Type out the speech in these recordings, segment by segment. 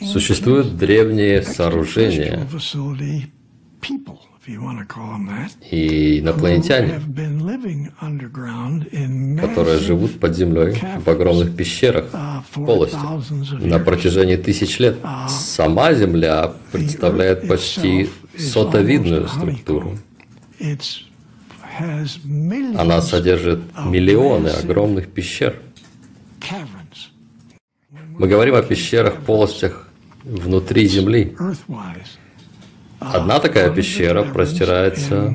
Существуют древние сооружения и инопланетяне, которые живут под землей в огромных пещерах, полости, на протяжении тысяч лет. Сама Земля представляет почти сотовидную структуру. Она содержит миллионы огромных пещер. Мы говорим о пещерах, полостях внутри Земли. Одна такая пещера простирается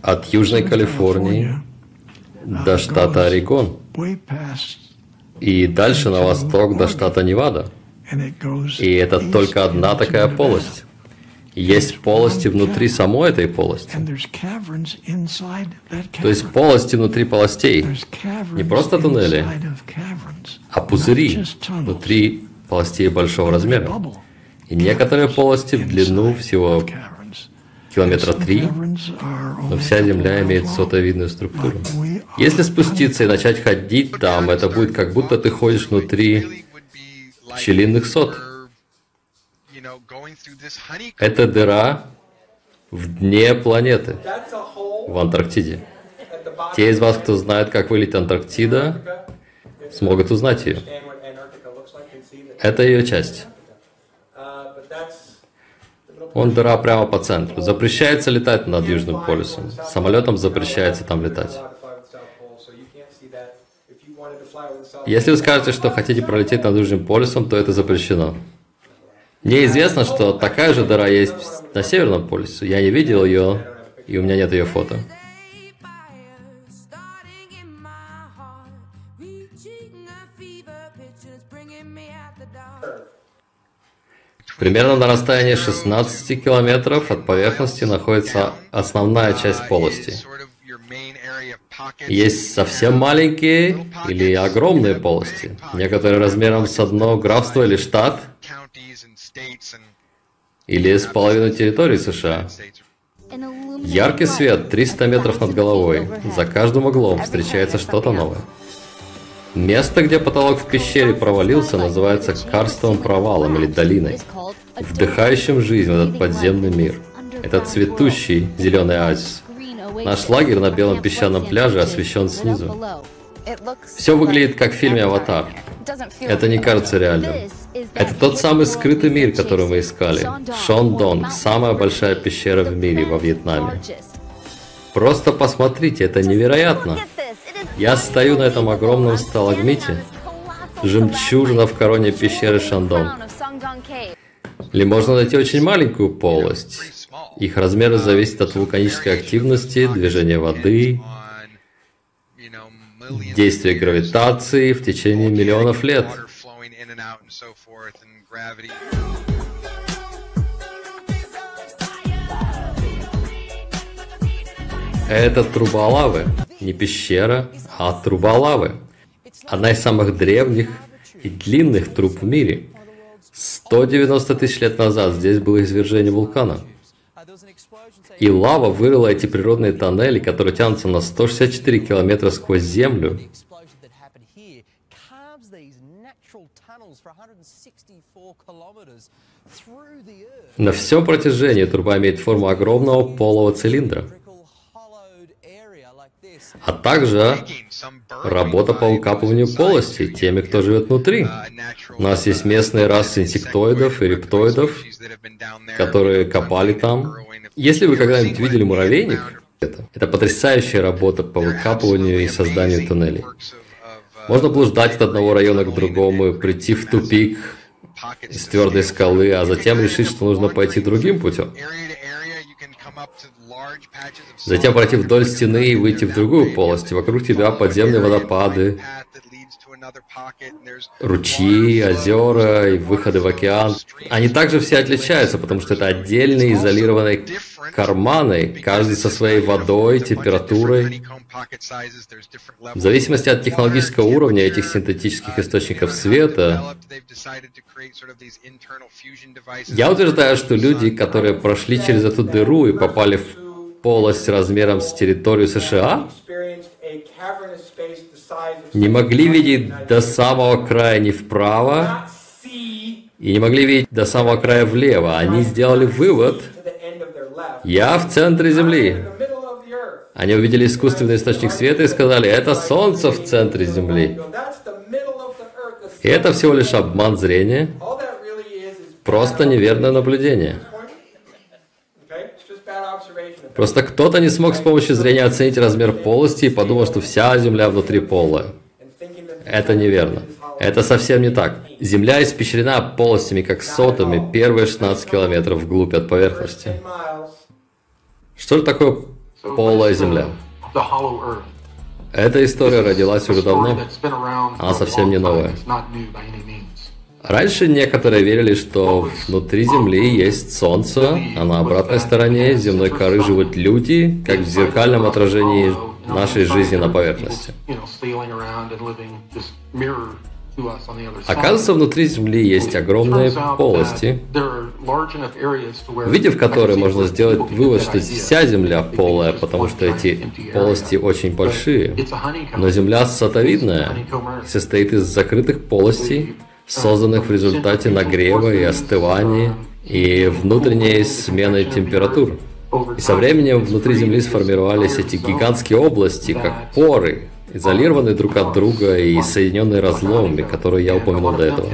от Южной Калифорнии до штата Орегон и дальше на восток до штата Невада. И это только одна такая полость. Есть полости внутри самой этой полости. То есть полости внутри полостей. Не просто туннели, а пузыри внутри полостей большого размера. И некоторые полости в длину всего километра три, но вся Земля имеет сотовидную структуру. Если спуститься и начать ходить там, это будет как будто ты ходишь внутри пчелиных сот. Это дыра в дне планеты, в Антарктиде. Те из вас, кто знает, как выглядит Антарктида, смогут узнать ее. Это ее часть. Он дыра прямо по центру. Запрещается летать над Южным полюсом. Самолетам запрещается там летать. Если вы скажете, что хотите пролететь над Южным полюсом, то это запрещено. Мне известно, что такая же дыра есть на Северном полюсе. Я не видел ее, и у меня нет ее фото. Примерно на расстоянии 16 километров от поверхности находится основная часть полости. Есть совсем маленькие или огромные полости, некоторые размером с одно графство или штат, или с половиной территории США. Яркий свет 300 метров над головой. За каждым углом встречается что-то новое. Место, где потолок в пещере провалился, называется карстовым провалом или долиной, вдыхающим жизнь в этот подземный мир. Это цветущий зеленый оазис. Наш лагерь на белом песчаном пляже освещен снизу. Все выглядит как в фильме «Аватар». Это не кажется реальным. Это тот самый скрытый мир, который мы искали. Шон Донг, самая большая пещера в мире во Вьетнаме. Просто посмотрите, это невероятно. Я стою на этом огромном сталагмите, жемчужина в короне пещеры Шандон. Или можно найти очень маленькую полость. Их размеры зависят от вулканической активности, движения воды, действия гравитации в течение миллионов лет. Это труба лавы. Не пещера, а труба лавы. Одна из самых древних и длинных труб в мире. 190 тысяч лет назад здесь было извержение вулкана. И лава вырыла эти природные тоннели, которые тянутся на 164 километра сквозь землю. На всем протяжении труба имеет форму огромного полого цилиндра. А также работа по укапыванию полости теми, кто живет внутри. У нас есть местные расы инсектоидов и рептоидов, которые копали там. Если вы когда-нибудь видели муравейник, это, это потрясающая работа по выкапыванию и созданию туннелей. Можно блуждать от одного района к другому, прийти в тупик из твердой скалы, а затем решить, что нужно пойти другим путем. Затем пройти вдоль стены и выйти в другую полость. Вокруг тебя подземные водопады, ручьи, озера и выходы в океан. Они также все отличаются, потому что это отдельные изолированные карманы, каждый со своей водой, температурой. В зависимости от технологического уровня этих синтетических источников света, я утверждаю, что люди, которые прошли через эту дыру и попали в полость размером с территорию США, не могли видеть до самого края ни вправо, и не могли видеть до самого края влево. Они сделали вывод, я в центре Земли. Они увидели искусственный источник света и сказали, это Солнце в центре Земли. И это всего лишь обман зрения, просто неверное наблюдение. Просто кто-то не смог с помощью зрения оценить размер полости и подумал, что вся Земля внутри полая. Это неверно. Это совсем не так. Земля испещрена полостями, как сотами, первые 16 километров вглубь от поверхности. Что же такое полая Земля? Эта история родилась уже давно. Она совсем не новая. Раньше некоторые верили, что внутри Земли есть Солнце, а на обратной стороне земной коры живут люди, как в зеркальном отражении нашей жизни на поверхности. Оказывается, внутри Земли есть огромные полости, увидев которые можно сделать вывод, что вся Земля полая, потому что эти полости очень большие. Но Земля сатовидная, состоит из закрытых полостей, созданных в результате нагрева и остывания и внутренней смены температур. И со временем внутри Земли сформировались эти гигантские области, как поры, изолированные друг от друга и соединенные разломами, которые я упомянул до этого.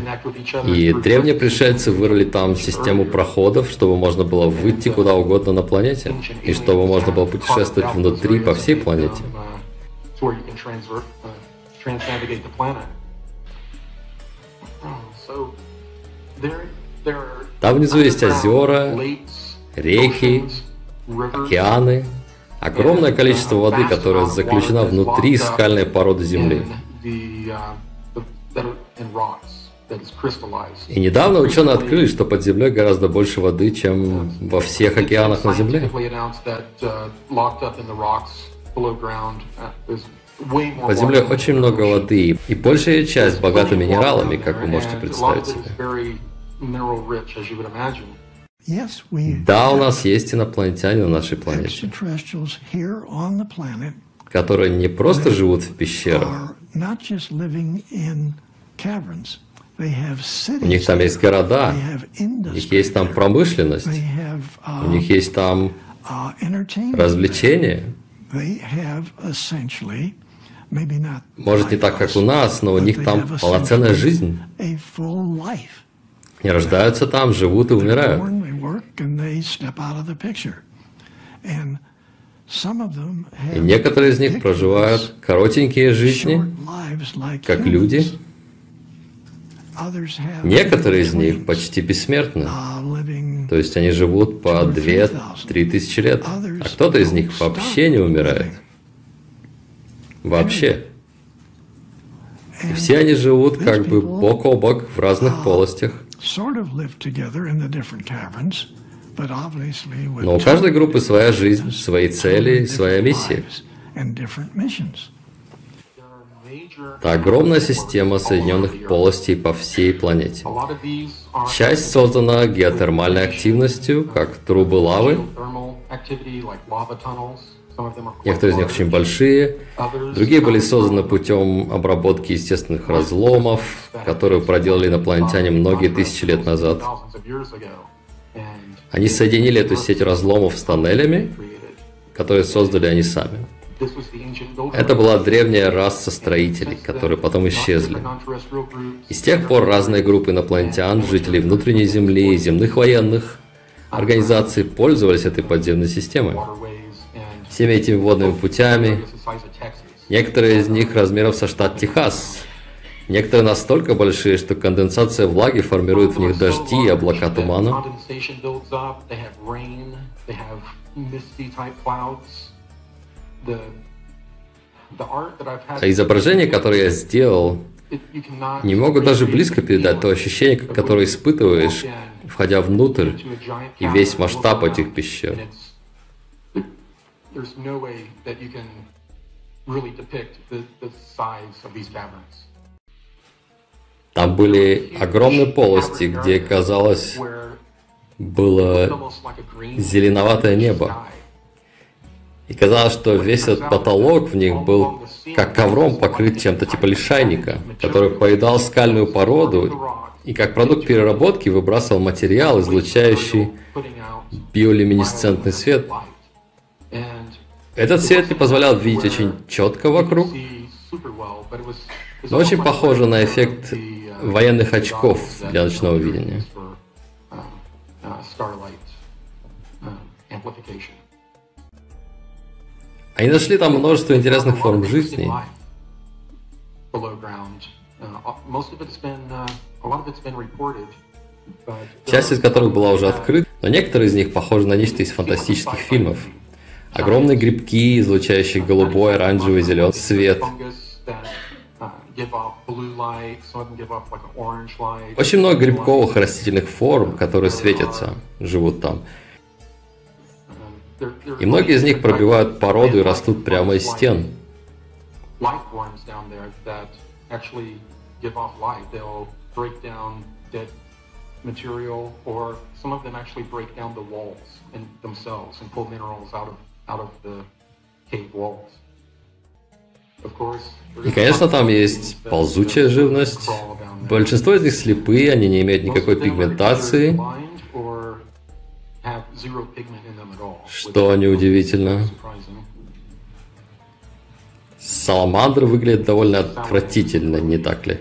И древние пришельцы вырыли там систему проходов, чтобы можно было выйти куда угодно на планете, и чтобы можно было путешествовать внутри по всей планете. Там внизу есть озера, реки, океаны, огромное количество воды, которая заключена внутри скальной породы Земли. И недавно ученые открыли, что под землей гораздо больше воды, чем во всех океанах на Земле. Под землей очень много воды, и большая часть богата минералами, как вы можете представить себе. Да, у нас есть инопланетяне на нашей планете, которые не просто живут в пещерах, у них там есть города, у них есть там промышленность, у них есть там развлечения. Может, не так, как у нас, но у них там полноценная жизнь. Они рождаются там, живут и умирают. И некоторые из них проживают коротенькие жизни, как люди. Некоторые из них почти бессмертны. То есть они живут по 2-3 тысячи лет. А кто-то из них вообще не умирает. Вообще. И все они живут как бы бок о бок в разных полостях. Но у каждой группы своя жизнь, свои цели, своя миссия. Это огромная система соединенных полостей по всей планете. Часть создана геотермальной активностью, как трубы лавы, Некоторые из них очень большие, другие были созданы путем обработки естественных разломов, которые проделали инопланетяне многие тысячи лет назад. Они соединили эту сеть разломов с тоннелями, которые создали они сами. Это была древняя раса строителей, которые потом исчезли. И с тех пор разные группы инопланетян, жителей внутренней Земли, земных военных организаций пользовались этой подземной системой всеми этими водными путями. Некоторые из них размеров со штат Техас. Некоторые настолько большие, что конденсация влаги формирует в них дожди и облака тумана. А изображения, которые я сделал, не могут даже близко передать то ощущение, которое испытываешь, входя внутрь, и весь масштаб этих пещер there's no way that you can really depict the, the size of these caverns. Там были огромные полости, где, казалось, было зеленоватое небо. И казалось, что весь этот потолок в них был как ковром покрыт чем-то типа лишайника, который поедал скальную породу и как продукт переработки выбрасывал материал, излучающий биолюминесцентный свет. Этот свет не позволял видеть очень четко вокруг, но очень похоже на эффект военных очков для ночного видения. Они нашли там множество интересных форм жизни. Часть из которых была уже открыта, но некоторые из них похожи на нечто из фантастических фильмов. Огромные грибки, излучающие голубой, оранжевый, зеленый свет. Очень много грибковых растительных форм, которые светятся, живут там. И многие из них пробивают породу и растут прямо из стен. material, or some of them actually break down the walls in themselves and pull minerals out of, И, конечно, там есть ползучая живность. Большинство из них слепые, они не имеют никакой пигментации, что неудивительно. Саламандры выглядят довольно отвратительно, не так ли?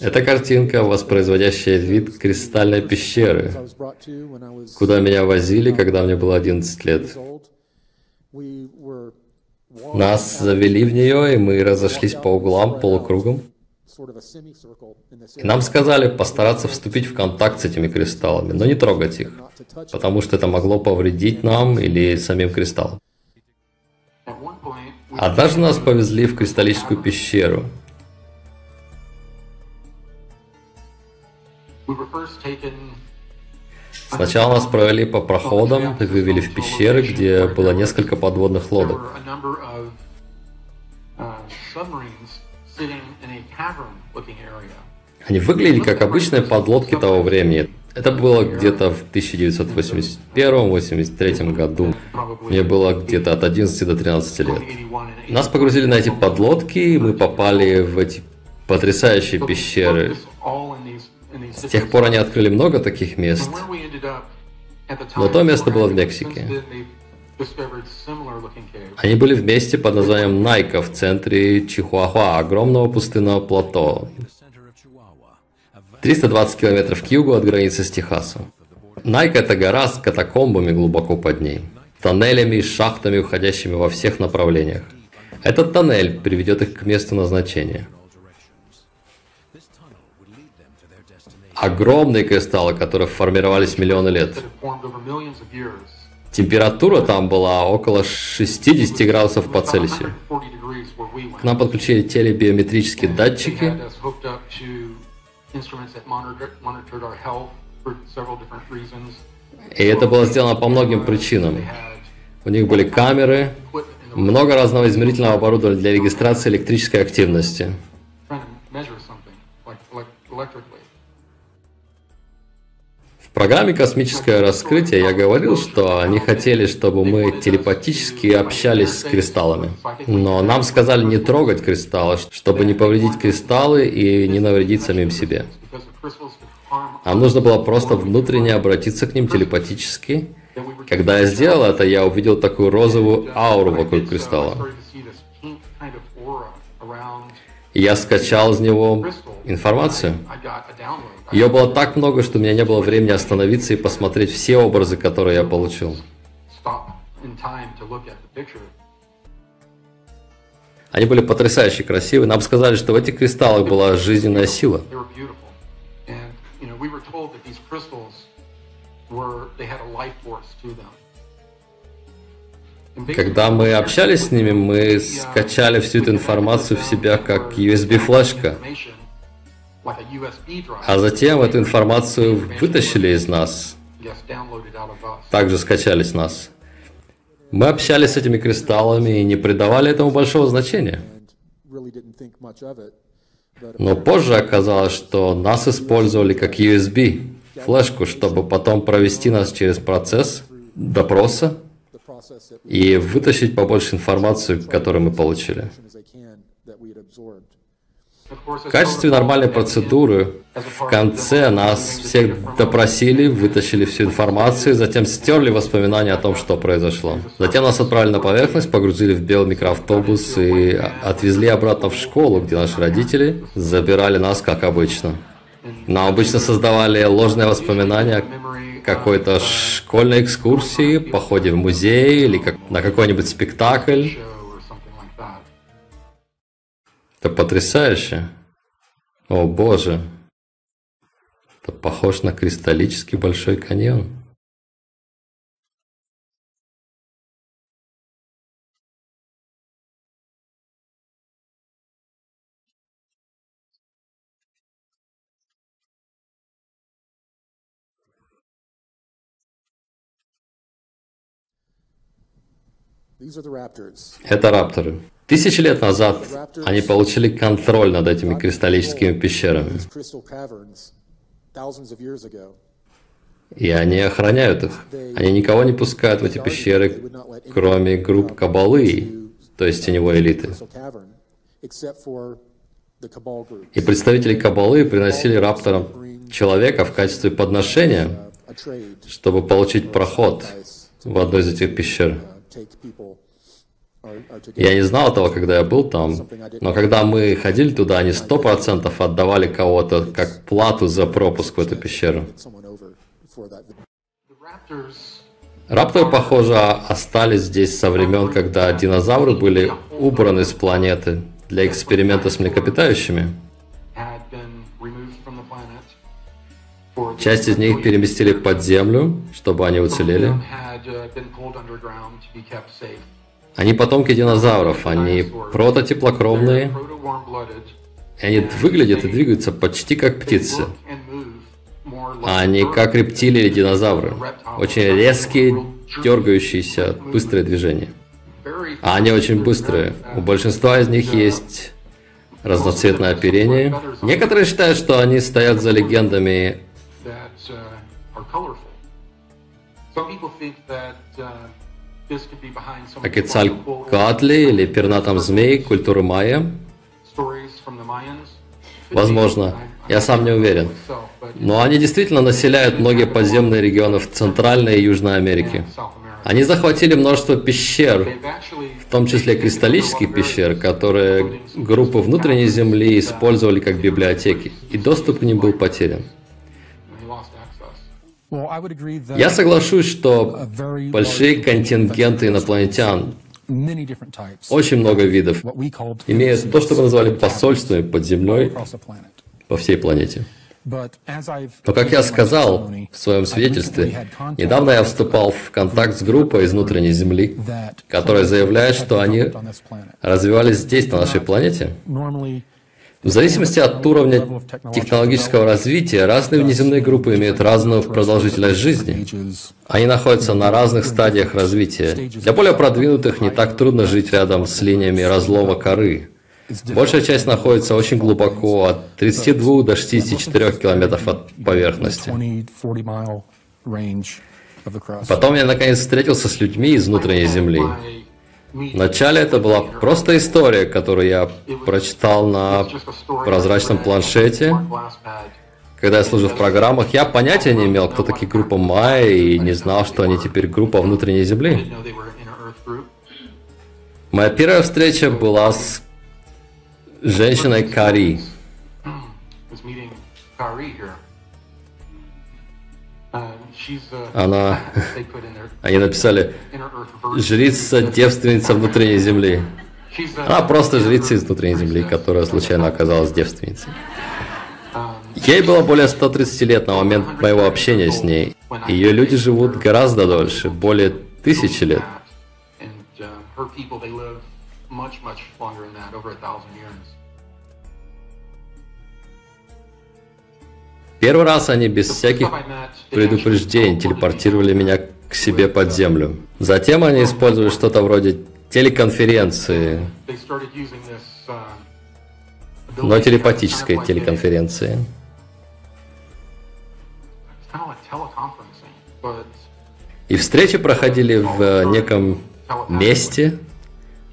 Это картинка, воспроизводящая вид кристальной пещеры, куда меня возили, когда мне было 11 лет. Нас завели в нее, и мы разошлись по углам полукругом. И нам сказали постараться вступить в контакт с этими кристаллами, но не трогать их, потому что это могло повредить нам или самим кристаллам. Однажды нас повезли в кристаллическую пещеру. Сначала нас провели по проходам и вывели в пещеры, где было несколько подводных лодок. Они выглядели как обычные подлодки того времени. Это было где-то в 1981-83 году. Мне было где-то от 11 до 13 лет. Нас погрузили на эти подлодки, и мы попали в эти потрясающие пещеры. С тех пор они открыли много таких мест. Но то место было в Мексике. Они были вместе под названием Найка в центре Чихуахуа, огромного пустынного плато. 320 километров к югу от границы с Техасом. Найка – это гора с катакомбами глубоко под ней, тоннелями и шахтами, уходящими во всех направлениях. Этот тоннель приведет их к месту назначения. Огромные кристаллы, которые формировались миллионы лет. Температура там была около 60 градусов по Цельсию. К нам подключили телебиометрические датчики. И это было сделано по многим причинам. У них были камеры, много разного измерительного оборудования для регистрации электрической активности. Программе «Космическое раскрытие» я говорил, что они хотели, чтобы мы телепатически общались с кристаллами. Но нам сказали не трогать кристаллы, чтобы не повредить кристаллы и не навредить самим себе. Нам нужно было просто внутренне обратиться к ним телепатически. Когда я сделал это, я увидел такую розовую ауру вокруг кристалла. Я скачал из него информацию. Ее было так много, что у меня не было времени остановиться и посмотреть все образы, которые я получил. Они были потрясающе красивы. Нам сказали, что в этих кристаллах была жизненная сила. Когда мы общались с ними, мы скачали всю эту информацию в себя как USB-флешка. А затем эту информацию вытащили из нас. Также скачали с нас. Мы общались с этими кристаллами и не придавали этому большого значения. Но позже оказалось, что нас использовали как USB, флешку, чтобы потом провести нас через процесс допроса и вытащить побольше информации, которую мы получили. В качестве нормальной процедуры в конце нас всех допросили, вытащили всю информацию, затем стерли воспоминания о том, что произошло. Затем нас отправили на поверхность, погрузили в белый микроавтобус и отвезли обратно в школу, где наши родители забирали нас, как обычно. Нам обычно создавали ложные воспоминания какой-то школьной экскурсии, походе в музей или как, на какой-нибудь спектакль. Это потрясающе. О боже. Это похож на кристаллический большой каньон. Это рапторы. Тысячи лет назад они получили контроль над этими кристаллическими пещерами. И они охраняют их. Они никого не пускают в эти пещеры, кроме групп Кабалы, то есть теневой элиты. И представители Кабалы приносили рапторам человека в качестве подношения, чтобы получить проход в одну из этих пещер. Я не знал этого, когда я был там, но когда мы ходили туда, они сто процентов отдавали кого-то как плату за пропуск в эту пещеру. Рапторы, похоже, остались здесь со времен, когда динозавры были убраны с планеты для эксперимента с млекопитающими. Часть из них переместили под землю, чтобы они уцелели. Они потомки динозавров, они прототеплокровные. И они выглядят и двигаются почти как птицы. А не как рептилии или динозавры. Очень резкие, дергающиеся, быстрые движения. А они очень быстрые. У большинства из них есть разноцветное оперение. Некоторые считают, что они стоят за легендами Акицалькоатли или пернатом змей культуры майя? Возможно. Я сам не уверен. Но они действительно населяют многие подземные регионы в Центральной и Южной Америке. Они захватили множество пещер, в том числе кристаллических пещер, которые группы внутренней земли использовали как библиотеки, и доступ к ним был потерян. Я соглашусь, что большие контингенты инопланетян, очень много видов, имеют то, что мы назвали посольствами под землей по всей планете. Но, как я сказал в своем свидетельстве, недавно я вступал в контакт с группой из внутренней Земли, которая заявляет, что они развивались здесь, на нашей планете. В зависимости от уровня технологического развития, разные внеземные группы имеют разную продолжительность жизни. Они находятся на разных стадиях развития. Для более продвинутых не так трудно жить рядом с линиями разлома коры. Большая часть находится очень глубоко, от 32 до 64 километров от поверхности. Потом я наконец встретился с людьми из внутренней Земли. Вначале это была просто история, которую я прочитал на прозрачном планшете. Когда я служил в программах, я понятия не имел, кто такие группа Майя, и не знал, что они теперь группа внутренней Земли. Моя первая встреча была с женщиной Кари. Она... Они написали «Жрица, девственница внутренней земли». Она просто жрица из внутренней земли, которая случайно оказалась девственницей. Ей было более 130 лет на момент моего общения с ней. Ее люди живут гораздо дольше, более тысячи лет. Первый раз они без всяких предупреждений телепортировали меня к себе под землю. Затем они использовали что-то вроде телеконференции, но телепатической телеконференции. И встречи проходили в неком месте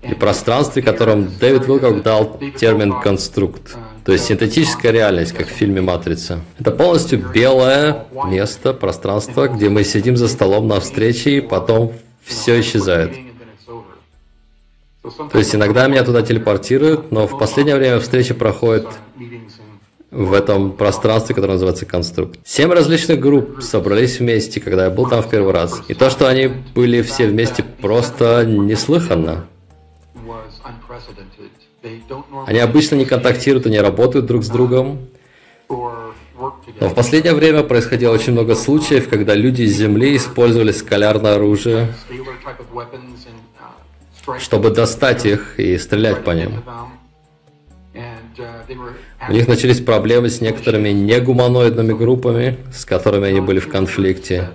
или пространстве, которым Дэвид Вилкок дал термин «конструкт». То есть синтетическая реальность, как в фильме «Матрица». Это полностью белое место, пространство, где мы сидим за столом на встрече, и потом все исчезает. То есть иногда меня туда телепортируют, но в последнее время встречи проходят в этом пространстве, которое называется конструкт. Семь различных групп собрались вместе, когда я был там в первый раз. И то, что они были все вместе, просто неслыханно. Они обычно не контактируют и не работают друг с другом. Но в последнее время происходило очень много случаев, когда люди из Земли использовали скалярное оружие, чтобы достать их и стрелять по ним. У них начались проблемы с некоторыми негуманоидными группами, с которыми они были в конфликте.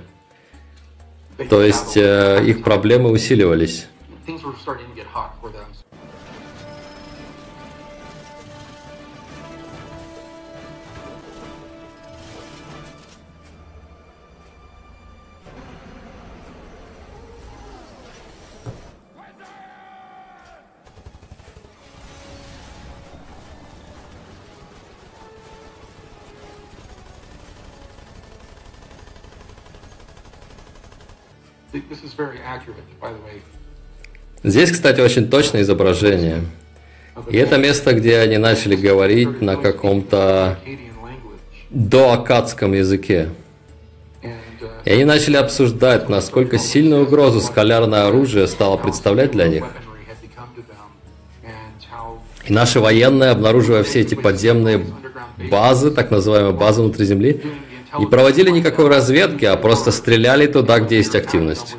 То есть э, их проблемы усиливались. Здесь, кстати, очень точное изображение. И это место, где они начали говорить на каком-то доакадском языке. И они начали обсуждать, насколько сильную угрозу скалярное оружие стало представлять для них. И наши военные, обнаруживая все эти подземные базы, так называемые базы внутри Земли, не проводили никакой разведки, а просто стреляли туда, где есть активность.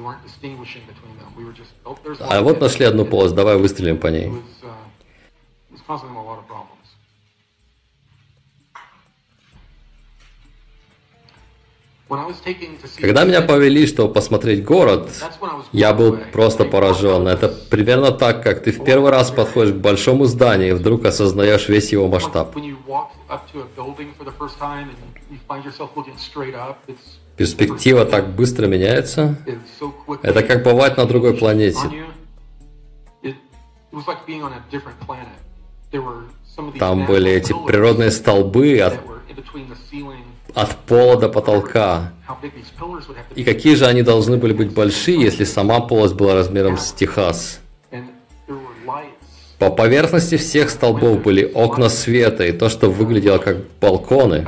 А вот нашли одну полость, давай выстрелим по ней. Когда меня повели, чтобы посмотреть город, я был просто поражен. Это примерно так, как ты в первый раз подходишь к большому зданию и вдруг осознаешь весь его масштаб. Перспектива так быстро меняется. Это как бывать на другой планете. Там были эти природные столбы от от пола до потолка. И какие же они должны были быть большие, если сама полость была размером с Техас? По поверхности всех столбов были окна света и то, что выглядело как балконы.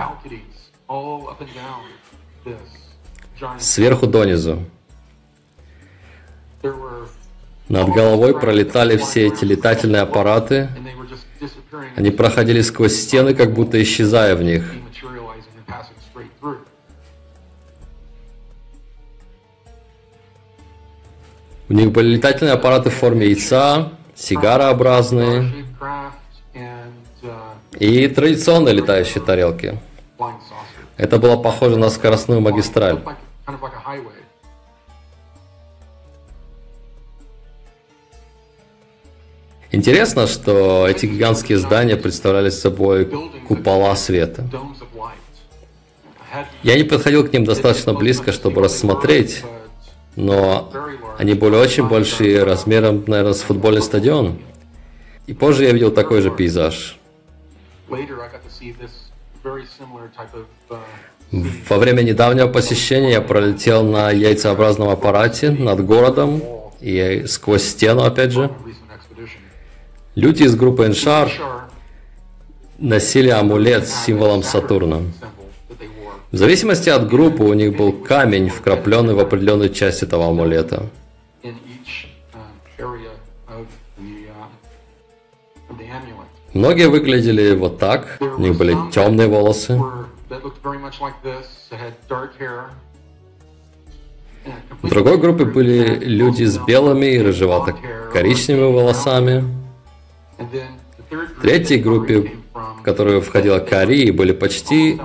Сверху донизу. Над головой пролетали все эти летательные аппараты. Они проходили сквозь стены, как будто исчезая в них. У них были летательные аппараты в форме яйца, сигарообразные и традиционные летающие тарелки. Это было похоже на скоростную магистраль. Интересно, что эти гигантские здания представляли собой купола света. Я не подходил к ним достаточно близко, чтобы рассмотреть, но они были очень большие, размером, наверное, с футбольный стадион. И позже я видел такой же пейзаж. Во время недавнего посещения я пролетел на яйцеобразном аппарате над городом и сквозь стену, опять же. Люди из группы Эншар носили амулет с символом Сатурна. В зависимости от группы у них был камень, вкрапленный в определенную часть этого амулета. Многие выглядели вот так, у них были темные волосы. В другой группе были люди с белыми и рыжевато-коричневыми волосами. В третьей группе, в которую входила Кари, были почти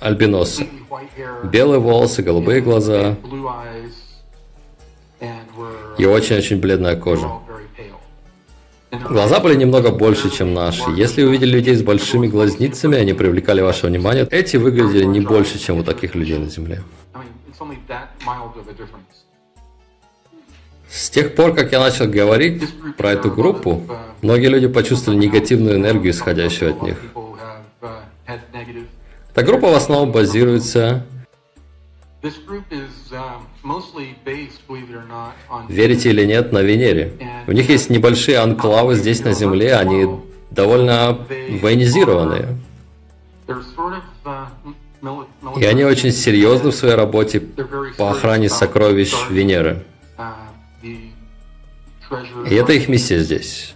альбиносы. Белые волосы, голубые глаза и очень-очень бледная кожа. Глаза были немного больше, чем наши. Если увидели людей с большими глазницами, они привлекали ваше внимание. Эти выглядели не больше, чем у таких людей на Земле. С тех пор, как я начал говорить про эту группу, многие люди почувствовали негативную энергию, исходящую от них. Эта группа в основном базируется Верите или нет, на Венере. У них есть небольшие анклавы здесь на Земле, они довольно военизированные. И они очень серьезны в своей работе по охране сокровищ Венеры. И это их миссия здесь.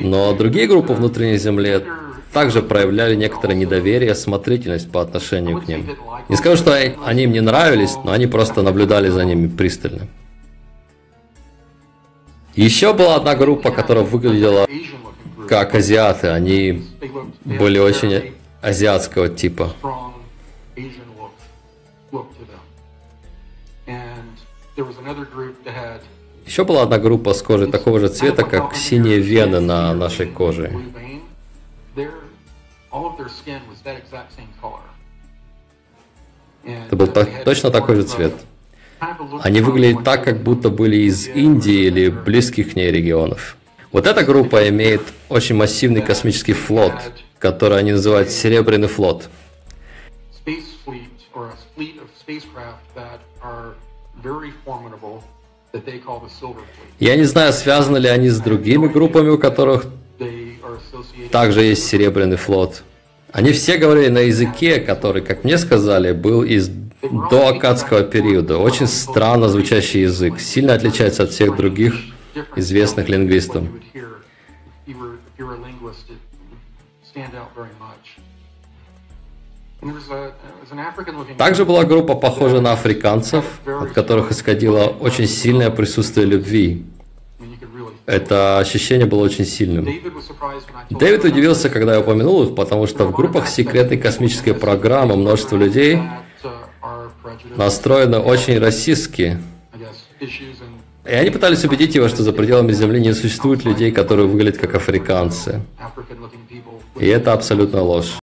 Но другие группы внутренней Земле также проявляли некоторое недоверие осмотрительность по отношению к ним. Не скажу, что они им не нравились, но они просто наблюдали за ними пристально. Еще была одна группа, которая выглядела как азиаты. Они были очень азиатского типа. Еще была одна группа с кожей такого же цвета, как синие вены на нашей коже. Это был точно такой же цвет. Они выглядят так, как будто были из Индии или близких к ней регионов. Вот эта группа имеет очень массивный космический флот, который они называют Серебряный флот. Я не знаю, связаны ли они с другими группами, у которых также есть Серебряный флот. Они все говорили на языке, который, как мне сказали, был из до акадского периода. Очень странно звучащий язык, сильно отличается от всех других известных лингвистов. Также была группа, похожая на африканцев, от которых исходило очень сильное присутствие любви. Это ощущение было очень сильным. Дэвид удивился, когда я упомянул их, потому что в группах секретной космической программы множество людей настроены очень расистски. И они пытались убедить его, что за пределами Земли не существует людей, которые выглядят как африканцы. И это абсолютно ложь.